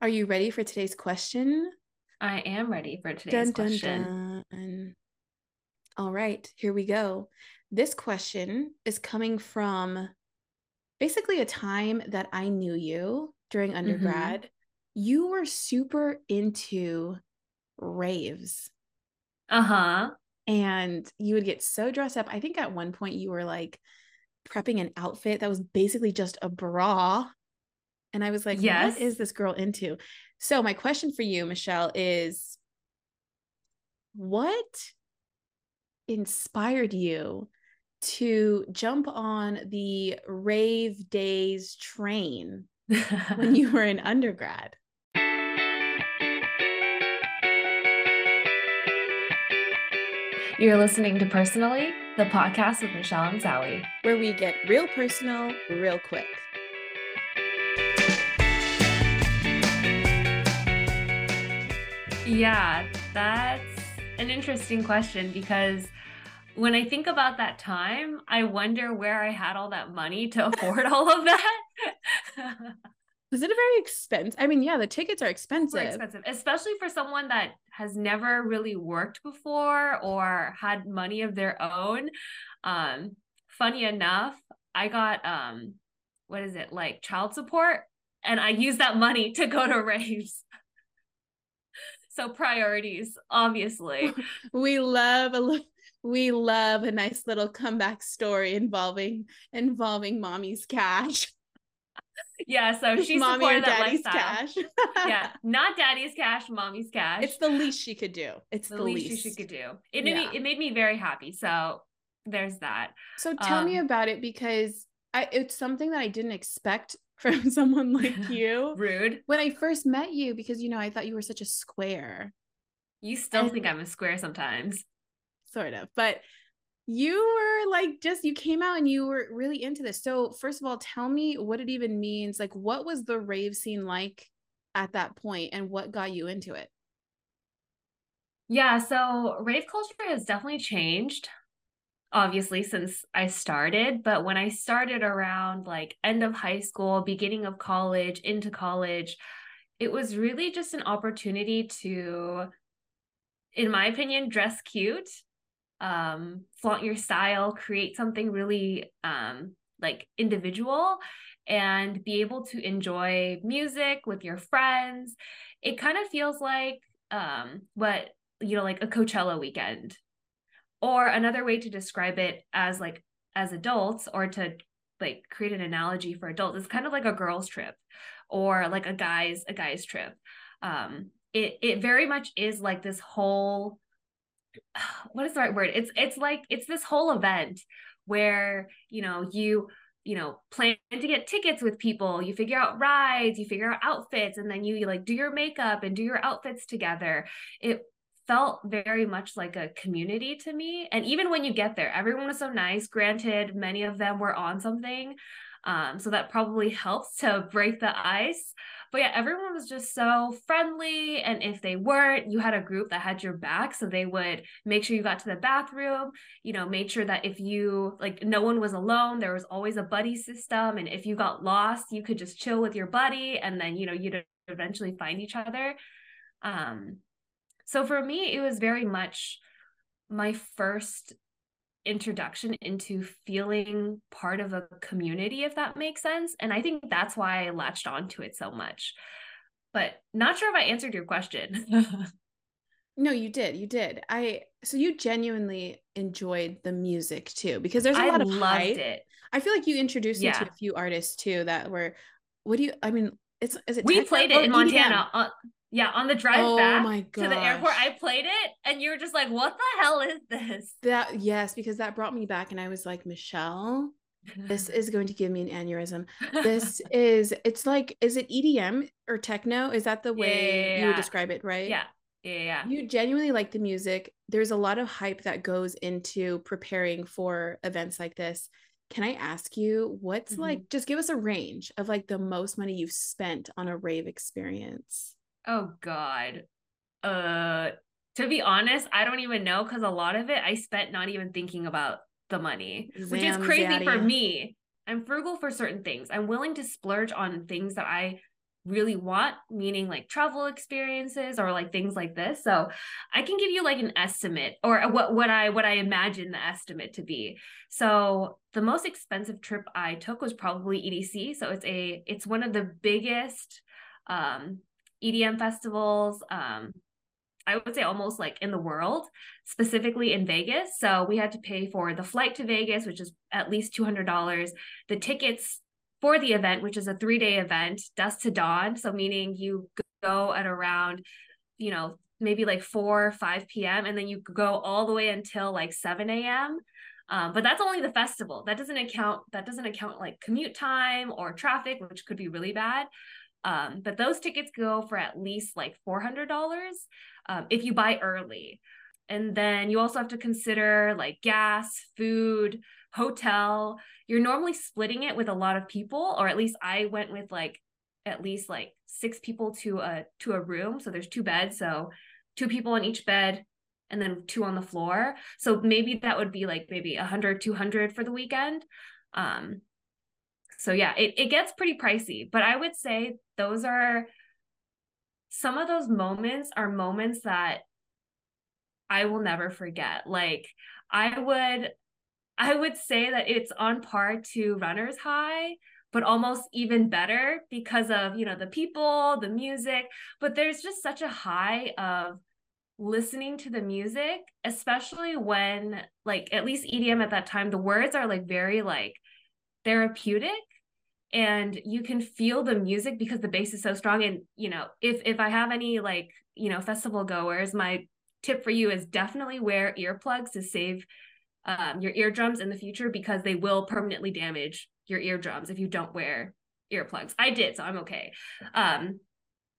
Are you ready for today's question? I am ready for today's Dun, dun, question. dun. All right, here we go. This question is coming from basically a time that I knew you during Mm-hmm. undergrad. You were super into raves Uh-huh. and you would get so dressed up. I think at one point you were like prepping an outfit that was basically just a bra. And I was like, Yes. what is this girl into? So, my question for you, Michelle, is what inspired you to jump on the rave days train when you were in undergrad? You're listening to Personally, the podcast with Michelle and Sally. Where we get real personal, real quick. Yeah, that's an interesting question because when I think about that time, I wonder where I had all that money to afford all of that. Was it a very expensive? I mean, yeah, the tickets are expensive. Expensive, especially for someone that has never really worked before or had money of their own. Um, funny enough, I got um, what is it like child support, and I used that money to go to raves. So priorities, obviously. we love a we love a nice little comeback story involving involving mommy's cash. yeah, so she's mommy or daddy's cash. yeah, not daddy's cash, mommy's cash. It's the least she could do. It's the, the, least, least. she could do. It made me it made me very happy. So there's that. So tell me Um, about it because I it's something that I didn't expect from someone like you. Rude. when I first met you, because you know, I thought you were such a square, You still think I'm a square sometimes. sort of. But you were like just you came out and you were really into this. So first of all, tell me what it even means. Like what was the rave scene like at that point and what got you into it? Yeah, so rave culture has definitely changed, obviously, since I started. But when I started around like end of high school, beginning of college, into college, it was really just an opportunity to, in my opinion, dress cute, um, flaunt your style, create something really um, like individual, and be able to enjoy music with your friends. It kind of feels like um, what you know, like a Coachella weekend. Or another way to describe it as like as adults or to like create an analogy for adults, it's kind of like a girls trip or like a guys a guys trip. Um it it very much is like this whole what is the right word? It's it's like it's this whole event where, you know, you you know plan to get tickets with people you figure out rides you figure out outfits and then you, you like do your makeup and do your outfits together it felt very much like a community to me. And even when you get there, everyone was so nice. Granted, many of them were on something. Um, so that probably helps to break the ice. But yeah, everyone was just so friendly. And if they weren't, you had a group that had your back. So they would make sure you got to the bathroom, you know, made sure that if you like no one was alone, there was always a buddy system. And if you got lost, you could just chill with your buddy and then, you know, you'd eventually find each other. Um, so for me, it was very much my first introduction into feeling part of a community, if that makes sense. And I think that's why I latched onto it so much. But not sure if I answered your question. No, you did. You did. I so you genuinely enjoyed the music too because there's a I lot of loved hype. it. I feel like you introduced me to a few artists too that were what do you I mean it's is it We played it in EDM? Montana. On, yeah, on the drive Oh back to the airport. I played it, and you were just like, "What the hell is this?" That yes, because that brought me back and I was like, Michelle, this is going to give me an aneurysm. This is it's like is it EDM or techno? Is that the way you would describe it, right? yeah, yeah, yeah. You genuinely like the music. There's a lot of hype that goes into preparing for events like this. Can I ask you what's Mhm. like just give us a range of like the most money you've spent on a rave experience? Oh God. Uh to be honest, I don't even know because a lot of it I spent not even thinking about the money, which is Zam, crazy for me. I'm frugal for certain things. I'm willing to splurge on things that I really want, meaning like travel experiences or like things like this. So I can give you like an estimate or what what I what I imagine the estimate to be. So the most expensive trip I took was probably EDC. So it's a it's one of the biggest um EDM festivals um I would say almost like in the world, specifically in Vegas. So we had to pay for the flight to Vegas, which is at least $200, the tickets for the event, which is a three day event, dusk to dawn. So, meaning you go at around, you know, maybe like 4 5 p.m. and then you go all the way until like 7 a.m. Um, but that's only the festival. That doesn't account. That doesn't account like commute time or traffic, which could be really bad. Um, but those tickets go for at least like four hundred dollars um, if you buy early. And then you also have to consider like gas, food, hotel. You're normally splitting it with a lot of people, or at least I went with like at least like six people to a to a room. So there's two beds, so two people in each bed and then two on the floor. So maybe that would be like maybe 100 200 for the weekend. Um so yeah, it it gets pretty pricey, but I would say those are some of those moments are moments that I will never forget. Like I would I would say that it's on par to runner's high, but almost even better because of, you know, the people, the music, but there's just such a high of listening to the music, especially when like at least EDM at that time, the words are like very like therapeutic and you can feel the music because the bass is so strong. And you know if if i have any like you know festival goers my tip for you is definitely wear earplugs to save um, your eardrums in the future because they will permanently damage your eardrums if you don't wear earplugs. I did so i'm okay. Um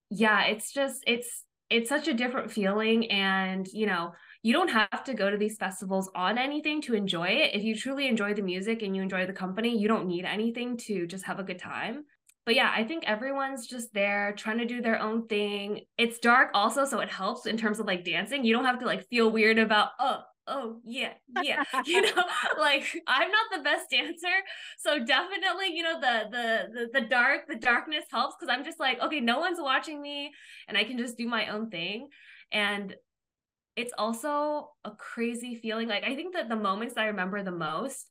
yeah it's just it's it's such a different feeling. And you know you don't have to go to these festivals on anything to enjoy it. If you truly enjoy the music and you enjoy the company, you don't need anything to just have a good time. But yeah, I think everyone's just there trying to do their own thing. It's dark also, so it helps in terms of like dancing. You don't have to like feel weird about, oh, oh yeah yeah you know like i'm not the best dancer so definitely you know the the the, the dark the darkness helps because i'm just like okay no one's watching me and i can just do my own thing and it's also a crazy feeling. Like I think that the moments I remember the most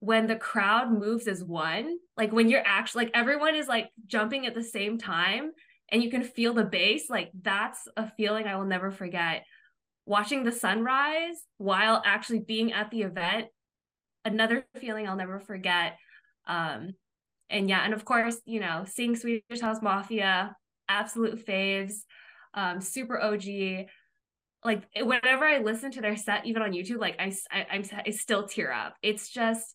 when the crowd moves as one, like when you're actually like everyone is like jumping at the same time and you can feel the bass, like that's a feeling I will never forget. Watching the sunrise while actually being at the event, another feeling I'll never forget. Um, and yeah, and of course, you know, seeing Swedish House Mafia, absolute faves, um, super OG like whenever I listen to their set, even on YouTube, like I, I I'm I still tear up. It's just,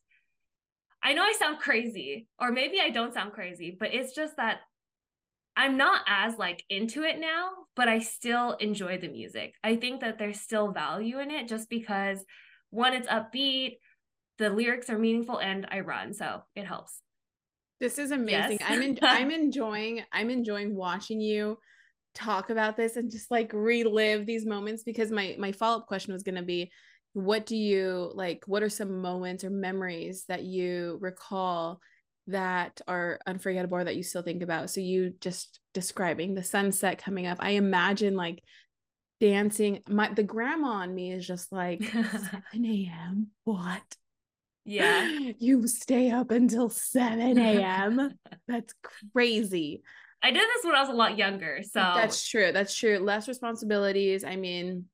I know I sound crazy, or maybe I don't sound crazy, but it's just that I'm not as like into it now, but I still enjoy the music. I think that there's still value in it just because one, it's upbeat, the lyrics are meaningful, and I run, so it helps. This is amazing. Yes. I'm in, I'm enjoying I'm enjoying watching you talk about this and just like relive these moments because my my follow-up question was going to be what do you like what are some moments or memories that you recall that are unforgettable or that you still think about? So you just describing the sunset coming up i imagine like dancing my the grandma on me is just like 7 a.m what? Yeah. You stay up until 7 a.m that's crazy I did this when I was a lot younger. So that's true. That's true. Less responsibilities. I mean,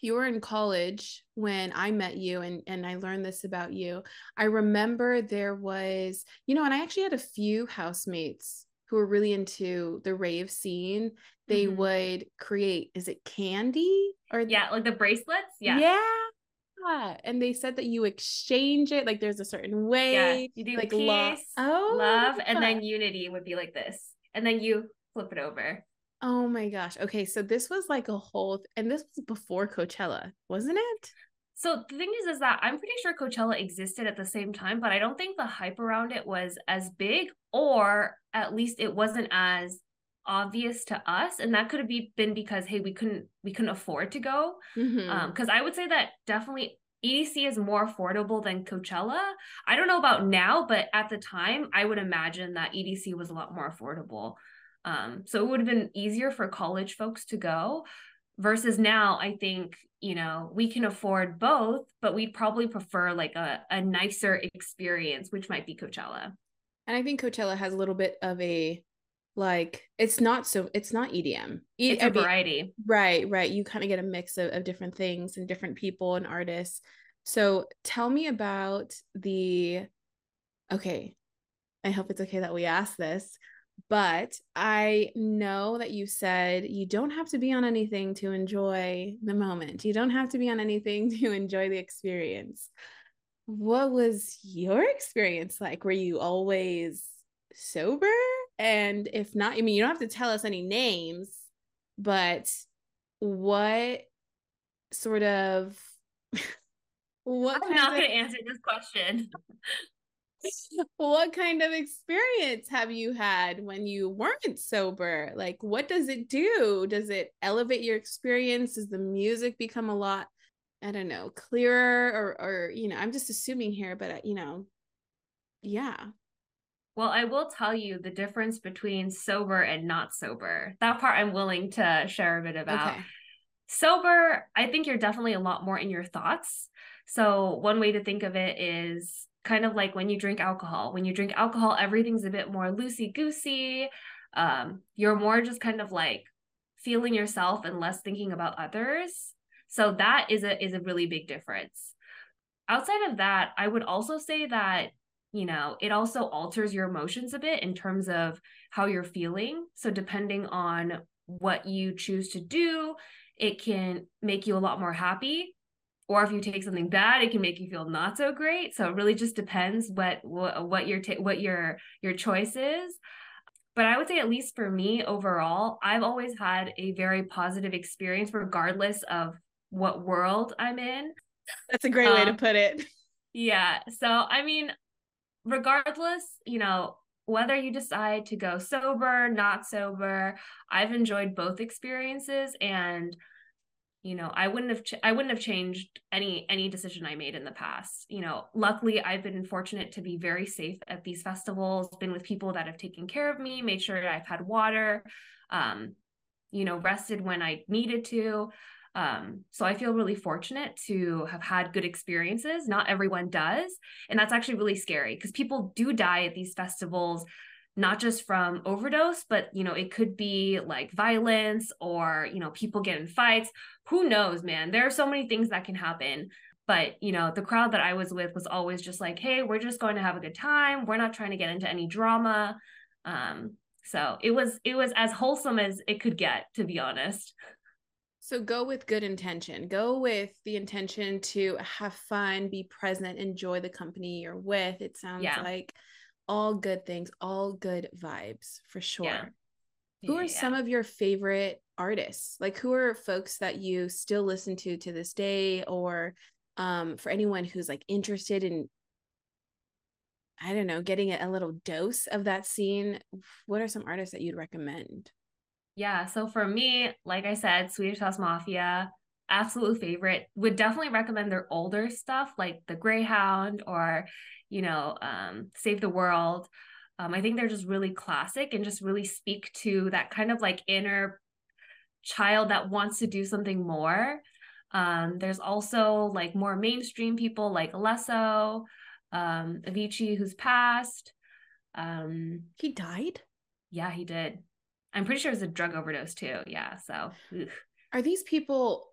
you were in college when I met you and and I learned this about you. I remember there was, you know, and I actually had a few housemates who were really into the rave scene. They mm-hmm. would create is it candy or Yeah, like the bracelets? Yeah. Yeah. And they said that you exchange it like there's a certain way. Yeah, you do like peace, love, oh, love, and then unity would be like this and then you flip it over. Oh my gosh. Okay, so this was like a whole th- and this was before Coachella, wasn't it? So the thing is is that I'm pretty sure Coachella existed at the same time, but I don't think the hype around it was as big or at least it wasn't as obvious to us and that could have been because hey we couldn't we couldn't afford to go mm-hmm. um because i would say that definitely EDC is more affordable than Coachella. I don't know about now, but at the time, I would imagine that EDC was a lot more affordable. Um, so it would have been easier for college folks to go versus now I think, you know, we can afford both, but we'd probably prefer like a, a nicer experience, which might be Coachella. And I think Coachella has a little bit of a like it's not so it's not EDM. E- it's a variety. Right, right. You kind of get a mix of, of different things and different people and artists. So tell me about the okay. I hope it's okay that we ask this, but I know that you said you don't have to be on anything to enjoy the moment. You don't have to be on anything to enjoy the experience what was your experience like? Were you always sober? And if not, I mean, you don't have to tell us any names, but what sort of what I'm not going to answer this question. what kind of experience have you had when you weren't sober? Like, what does it do? Does it elevate your experience? Does the music become a lot I don't know, clearer or or you know, I'm just assuming here, but uh, you know, yeah. Well, I will tell you the difference between sober and not sober. That part I'm willing to share a bit about. Okay. Sober, I think you're definitely a lot more in your thoughts. So, one way to think of it is kind of like when you drink alcohol. When you drink alcohol, everything's a bit more loosey goosey. Um, you're more just kind of like feeling yourself and less thinking about others. So that is a is a really big difference. Outside of that, I would also say that you know, it also alters your emotions a bit in terms of how you're feeling. So depending on what you choose to do, it can make you a lot more happy or if you take something bad it can make you feel not so great so it really just depends what what, what your ta- what your your choice is but I would say, at least for me overall, I've always had a very positive experience, regardless of what world I'm in. That's a great um, way to um, put it. Yeah. So, I mean, regardless, you know, whether you decide to go sober, not sober, I've enjoyed both experiences and you know, I wouldn't have ch- I wouldn't have changed any any decision I made in the past. You know, luckily I've been fortunate to be very safe at these festivals, been with people that have taken care of me, made sure I've had water, um, you know, rested when I needed to. Um, so I feel really fortunate to have had good experiences. Not everyone does. And that's actually really scary because people do die at these festivals, not just from overdose, but you know, it could be like violence or, you know, people get in fights. Who knows, man? There are so many things that can happen. But you know, the crowd that I was with was always just like, hey, we're just going to have a good time. We're not trying to get into any drama. Um, so it was it was as wholesome as it could get, to be honest. So go with good intention. Go with the intention to have fun, be present, enjoy the company you're with. It sounds yeah. like all good things, all good vibes for sure. Yeah. Who are yeah. some of your favorite artists? Like who are folks that you still listen to to this day or um for anyone who's like interested in I don't know, getting a, a little dose of that scene, what are some artists that you'd recommend? Yeah. So for me, like I said, Swedish House Mafia, absolute favorite. Would definitely recommend their older stuff like The Greyhound or, you know, um, Save the World. Um, I think they're just really classic and just really speak to that kind of like inner child that wants to do something more. Um, there's also like more mainstream people like Alesso, um, Avicii, who's passed. Um, he died? Yeah, he did. I'm pretty sure it was a drug overdose too. Yeah. So are these people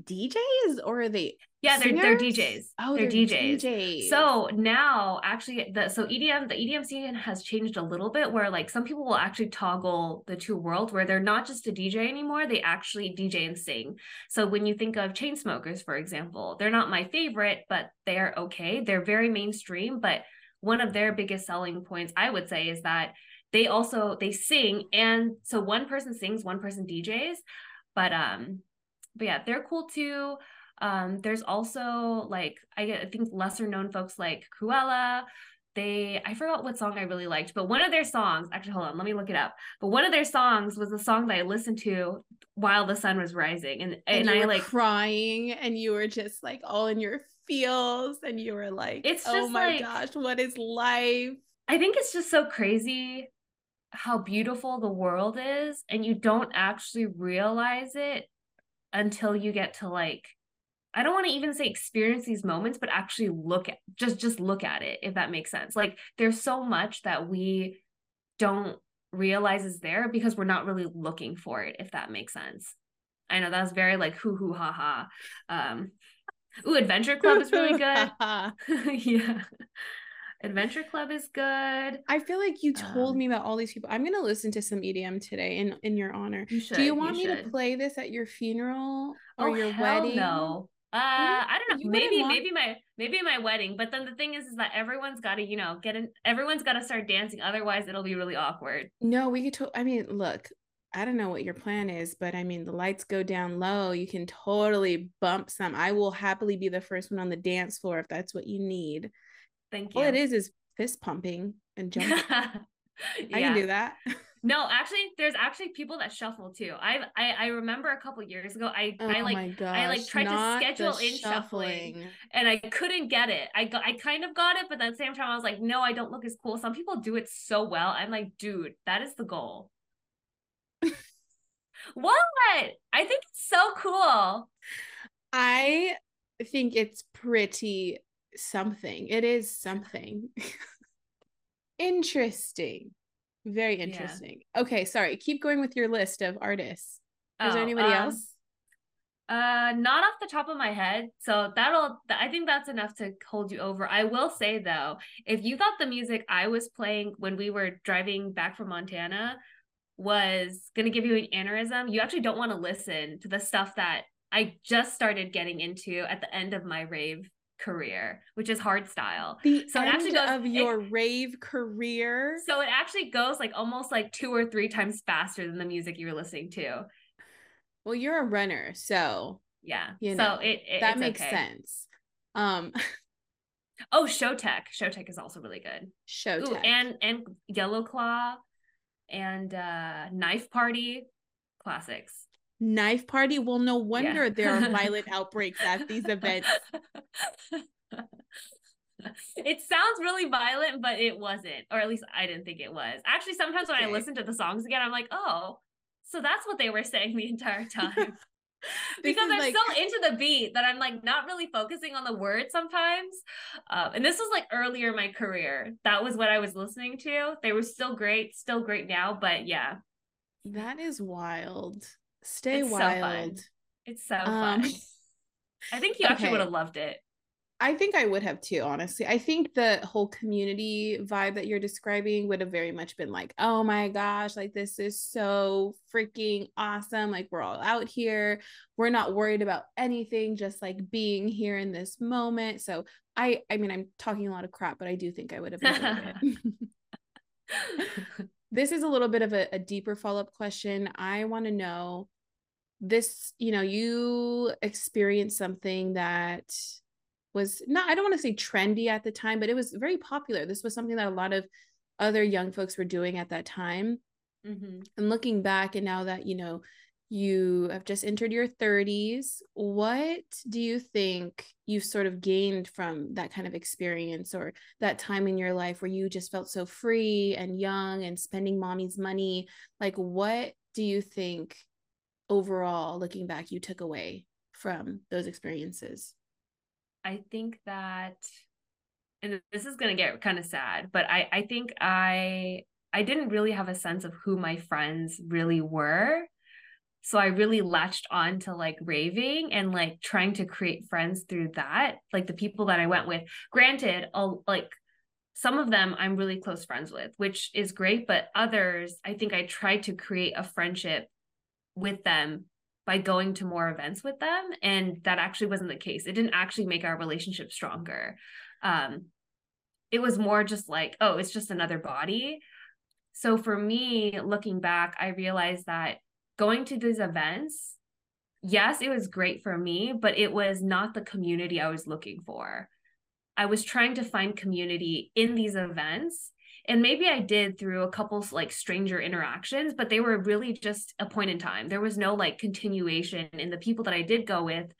DJs or are they yeah, they're they're DJs. Oh, they're, they're DJs. DJs. So now actually the so EDM, the EDM scene has changed a little bit where like some people will actually toggle the two worlds where they're not just a DJ anymore, they actually DJ and sing. So when you think of Chainsmokers, for example, they're not my favorite, but they're okay. They're very mainstream, but one of their biggest selling points, I would say, is that they also they sing and so one person sings one person djs but um but yeah they're cool too. Um there's also like i i think lesser known folks like Krewella. They i forgot what song i really liked but one of their songs actually hold on let me look it up. But one of their songs was a song that i listened to while the sun was rising and and, and i like crying and you were just like all in your feels and you were like it's oh my like, gosh what is life? I think it's just so crazy how beautiful the world is and you don't actually realize it until you get to like I don't want to even say experience these moments, but actually look at just just look at it if that makes sense. Like there's so much that we don't realize is there because we're not really looking for it, if that makes sense. I know that's very like hoo hoo ha ha. Um ooh, Adventure Club is really good. yeah. Adventure Club is good. I feel like you told um, me about all these people. I'm gonna listen to some EDM today in in your honor. You should, Do you want you me should. to play this at your funeral or oh, your wedding? No. Uh, I don't know. You maybe, want... maybe my, maybe my wedding. But then the thing is, is that everyone's got to, you know, get in. Everyone's got to start dancing. Otherwise, it'll be really awkward. No, we could. To- I mean, look, I don't know what your plan is, but I mean, the lights go down low. You can totally bump some. I will happily be the first one on the dance floor if that's what you need. Thank you. All it is is fist pumping and jumping. yeah. I can do that. No, actually, there's actually people that shuffle too. I I, I remember a couple years ago, I oh I like gosh, I like tried to schedule in shuffling. shuffling. and I couldn't get it. I got I kind of got it, but at the same time, I was like, no, I don't look as cool. Some people do it so well. I'm like, dude, that is the goal. what? I think it's so cool. I think it's pretty something. It is something. Interesting. Very interesting. Yeah. Okay, sorry. Keep going with your list of artists. Is oh, there anybody um, else? Uh, not off the top of my head. So that'll. I think that's enough to hold you over. I will say though, if you thought the music I was playing when we were driving back from Montana was gonna give you an aneurysm, you actually don't want to listen to the stuff that I just started getting into at the end of my rave career, which is hard style. The so end it actually goes, of your it, rave career. So it actually goes like almost like two or three times faster than the music you're listening to. Well, you're a runner, so yeah. You know, so it, it that makes okay. sense. Um Oh, Showtek. Showtek is also really good. Showtek. Ooh, and and Yellow Claw and uh Knife Party classics knife party. Well, no wonder yeah. there are violent outbreaks at these events. it sounds really violent, but it wasn't, or at least I didn't think it was. Actually, sometimes okay. when I listen to the songs again, I'm like, oh, so that's what they were saying the entire time. because I'm like... so into the beat that I'm like not really focusing on the words sometimes. Um, and this was like earlier in my career. That was what I was listening to. They were still great, still great now, but yeah. That is wild. Stay it's wild. So it's so um, fun. I think you okay. actually would have loved it. I think I would have too, honestly. I think the whole community vibe that you're describing would have very much been like, oh my gosh, like this is so freaking awesome. Like we're all out here. We're not worried about anything, just like being here in this moment. So I I mean I'm talking a lot of crap, but I do think I would have enjoyed it. this is a little bit of a, a deeper follow-up question. I want to know this you know you experienced something that was not i don't want to say trendy at the time but it was very popular. This was something that a lot of other young folks were doing at that time. Mm-hmm. and looking back and now that you know you have just entered your 30s. What do you think you sort of gained from that kind of experience or that time in your life where you just felt so free and young and spending mommy's money? Like, what do you think overall, looking back, you took away from those experiences? I think that, and this is going to get kind of sad, but I, I think I, I didn't really have a sense of who my friends really were so I really latched on to like raving and like trying to create friends through that. Like the people that I went with. Granted, I'll, like some of them I'm really close friends with, which is great. But others, I think I tried to create a friendship with them by going to more events with them. And that actually wasn't the case. It didn't actually make our relationship stronger. Um, it was more just like, oh, it's just another body. So for me, looking back, I realized that going to these events, yes, it was great for me, but it was not the community I was looking for. I was trying to find community in these events. And maybe I did through a couple like stranger interactions, but they were really just a point in time. There was no like continuation in the people that I did go with.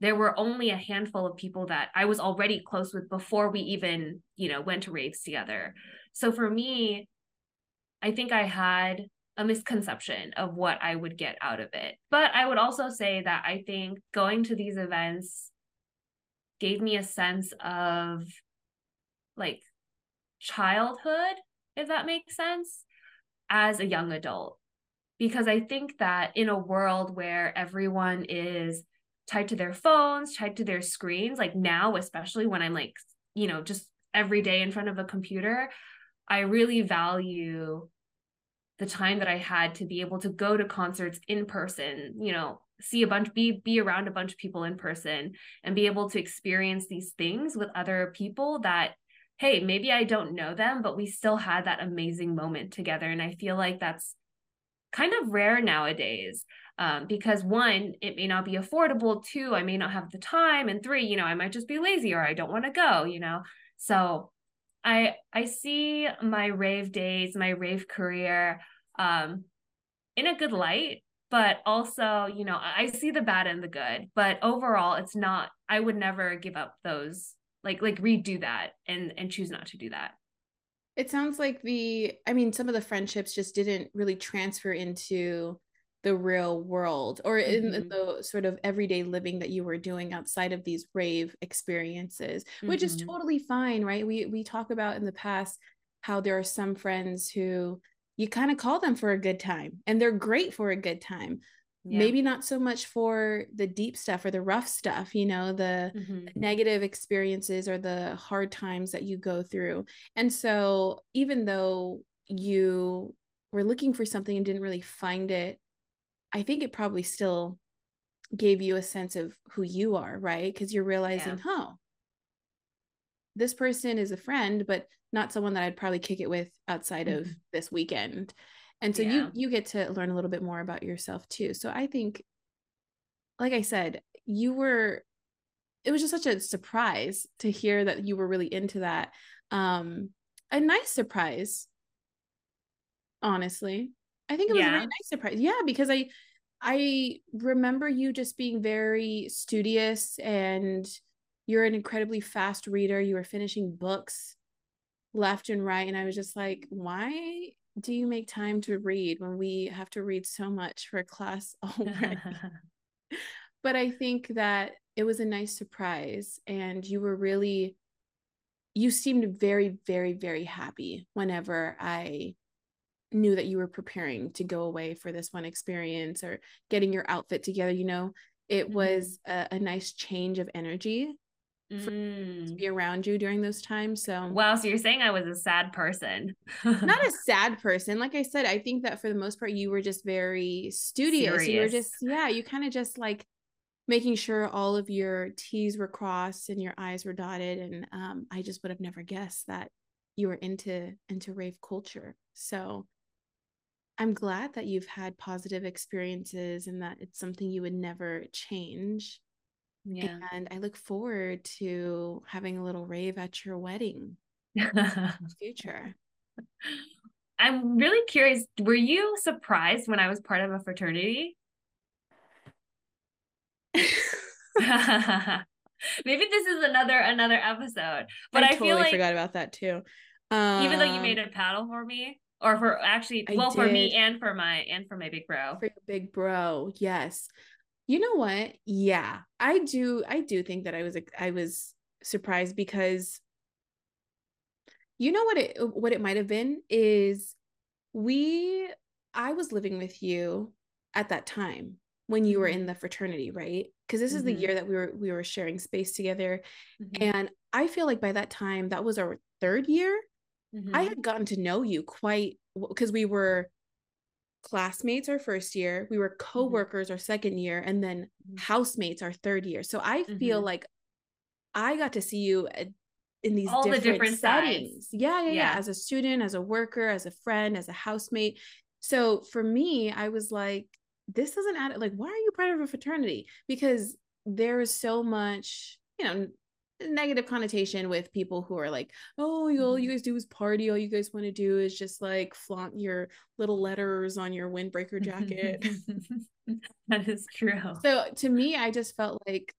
There were only a handful of people that I was already close with before we even, you know, went to raves together. So for me, I think I had a misconception of what I would get out of it. But I would also say that I think going to these events gave me a sense of like childhood, if that makes sense, as a young adult. Because I think that in a world where everyone is tied to their phones, tied to their screens, like now, especially when I'm like, you know, just every day in front of a computer, I really value the time that I had to be able to go to concerts in person, you know, see a bunch be be around a bunch of people in person and be able to experience these things with other people that hey, maybe I don't know them, but we still had that amazing moment together and I feel like that's kind of rare nowadays. Um, because one, it may not be affordable. Two, I may not have the time. And three, you know, I might just be lazy or I don't want to go, you know. So I I see my rave days, my rave career um in a good light, but also, you know, I see the bad and the good, but overall it's not I would never give up those like like redo that and and choose not to do that. It sounds like the I mean some of the friendships just didn't really transfer into the real world or in mm-hmm. the sort of everyday living that you were doing outside of these rave experiences mm-hmm. which is mm-hmm. totally fine right we we talk about in the past how there are some friends who you kind of call them for a good time and they're great for a good time yeah. maybe not so much for the deep stuff or the rough stuff you know the mm-hmm. negative experiences or the hard times that you go through and so even though you were looking for something and didn't really find it I think it probably still gave you a sense of who you are, right? Because you're realizing, yeah. oh, this person is a friend, but not someone that I'd probably kick it with outside mm-hmm. of this weekend. And so yeah. you you get to learn a little bit more about yourself too. So I think like I said, you were it was just such a surprise to hear that you were really into that. Um a nice surprise honestly I think it was yeah. a really nice surprise. Yeah, because I I remember you just being very studious and you're an incredibly fast reader. You were finishing books left and right. And I was just like, why do you make time to read when we have to read so much for class already? but I think that it was a nice surprise. And you were really, you seemed very, very, very happy whenever I knew that you were preparing to go away for this one experience or getting your outfit together you know it mm-hmm. was a, a, nice change of energy mm. to be around you during those times so wow so you're saying i was a sad person not a sad person like i said i think that for the most part you were just very studious Serious. you were just yeah you kind of just like making sure all of your t's were crossed and your i's were dotted and um, i just would have never guessed that you were into into rave culture so I'm glad that you've had positive experiences and that it's something you would never change. Yeah. And I look forward to having a little rave at your wedding in the future. I'm really curious. Were you surprised when I was part of a fraternity? Maybe this is another another episode, but I, I totally feel like forgot about that too. Um, even though you made um, a paddle for me, or for actually well for me and for my and for my big bro for your big bro yes you know what yeah i do i do think that i was i was surprised because you know what it what it might have been is we i was living with you at that time when you were in mm-hmm. the fraternity right because this mm-hmm. is the mm-hmm. year that we were we were sharing space together mm-hmm. and i feel like by that time that was our third year Mm-hmm. I had gotten to know you quite because we were classmates our first year, we were mm-hmm. co-workers mm-hmm. our second year, and then mm-hmm. housemates our third year. So I feel mm-hmm. like I got to see you in these different, the different settings. Yeah, yeah, yeah, yeah. As a student, as a worker, as a friend, as a housemate. So for me, I was like, this doesn't add like, why are you part of a fraternity? Because there is so much, you know, negative connotation with people who are like, oh, all you mm-hmm. guys do is party. All you guys want to do is just like flaunt your little letters on your windbreaker jacket. that is true. So to me, I just felt like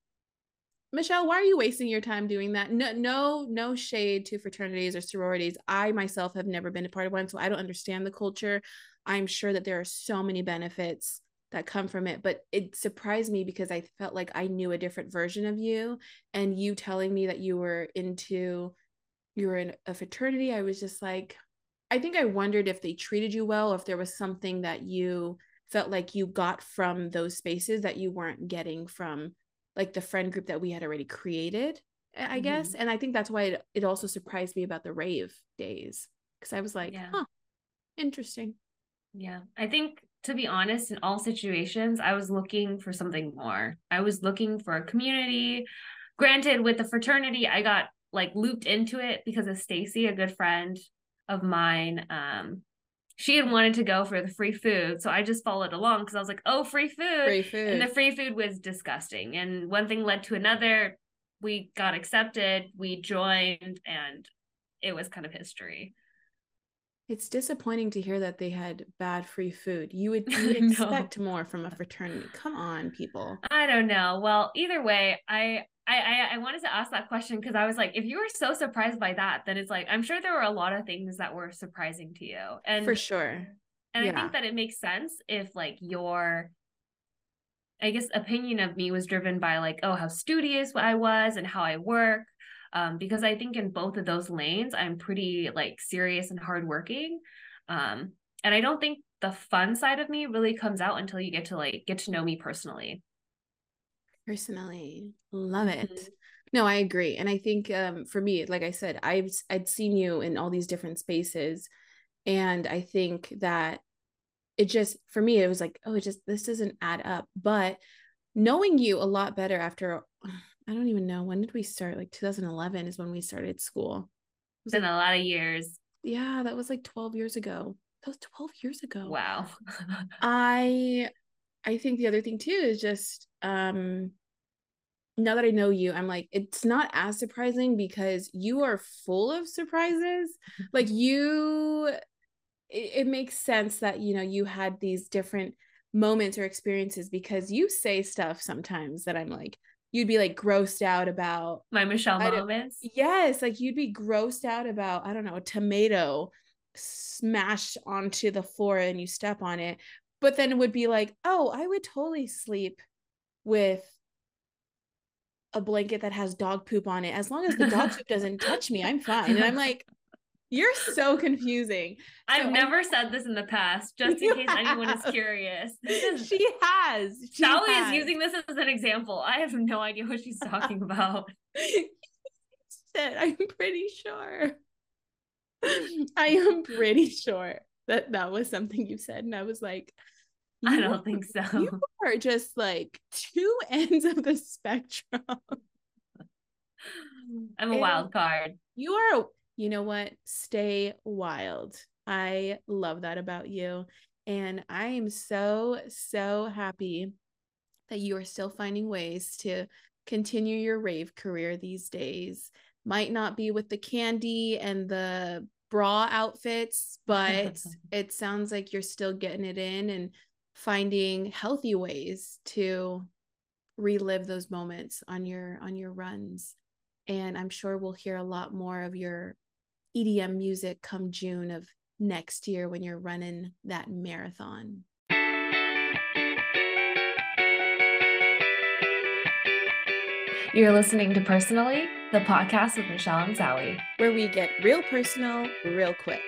Michelle, why are you wasting your time doing that? No, no, no shade to fraternities or sororities. I myself have never been a part of one, so I don't understand the culture. I'm sure that there are so many benefits that come from it, but it surprised me because I felt like I knew a different version of you, and you telling me that you were into, you were in a fraternity. I was just like, I think I wondered if they treated you well, or if there was something that you felt like you got from those spaces that you weren't getting from like the friend group that we had already created i mm-hmm. guess and i think that's why it, it also surprised me about the rave days because i was like yeah. huh interesting yeah i think to be honest in all situations i was looking for something more i was looking for a community granted with the fraternity i got like looped into it because of stacy a good friend of mine um she had wanted to go for the free food. So I just followed along because I was like, oh, free food. Free food. And the free food was disgusting. And one thing led to another. We got accepted, we joined, and it was kind of history. It's disappointing to hear that they had bad free food. You would, expect more from a fraternity. Come on, people. I don't know. Well, either way, I I, I, I wanted to ask that question because I was like, if you were so surprised by that, then it's like I'm sure there were a lot of things that were surprising to you, and for sure. And yeah. I think that it makes sense if like your, I guess, opinion of me was driven by like, oh, how studious I was and how I work, um, because I think in both of those lanes I'm pretty like serious and hardworking, um, and I don't think the fun side of me really comes out until you get to like get to know me personally. Personally love it. Mm-hmm. no i agree and i think um for me like i said i've i'd seen you in all these different spaces and i think that it just for me it was like oh it just this doesn't add up but knowing you a lot better after i don't even know when did we start? Like 2011 is when we started school. It's been like, a lot of years. Yeah that was like 12 years ago. That was 12 years ago. Wow. I I think the other thing too is just um now that I know you, I'm like, it's not as surprising because you are full of surprises. like you it, it makes sense that you know you had these different moments or experiences because you say stuff sometimes that I'm like, you'd be like grossed out about my Michelle moments. Yes, like you'd be grossed out about, I don't know, a tomato smashed onto the floor and you step on it but then it would be like, oh, I would totally sleep with a blanket that has dog poop on it. As long as the dog poop doesn't touch me, I'm fine. And I'm like, you're so confusing. I've never said this in the past, just in case have. anyone is curious. Is, she has. She Sally has. is using this as an example. I have no idea what she's talking about. I'm pretty sure. I am pretty sure that that was something you said. And I was like, I don't think so. You are just like two ends of the spectrum. I'm a wild card. You are, you know what? Stay wild. I love that about you. And I am so, so happy that you are still finding ways to continue your rave career these days. Might not be with the candy and the bra outfits, but it sounds like you're still getting it in and finding healthy ways to relive those moments on your on your runs and i'm sure we'll hear a lot more of your edm music come june of next year when you're running that marathon? You're listening to personally the podcast with michelle and sally where we get real personal real quick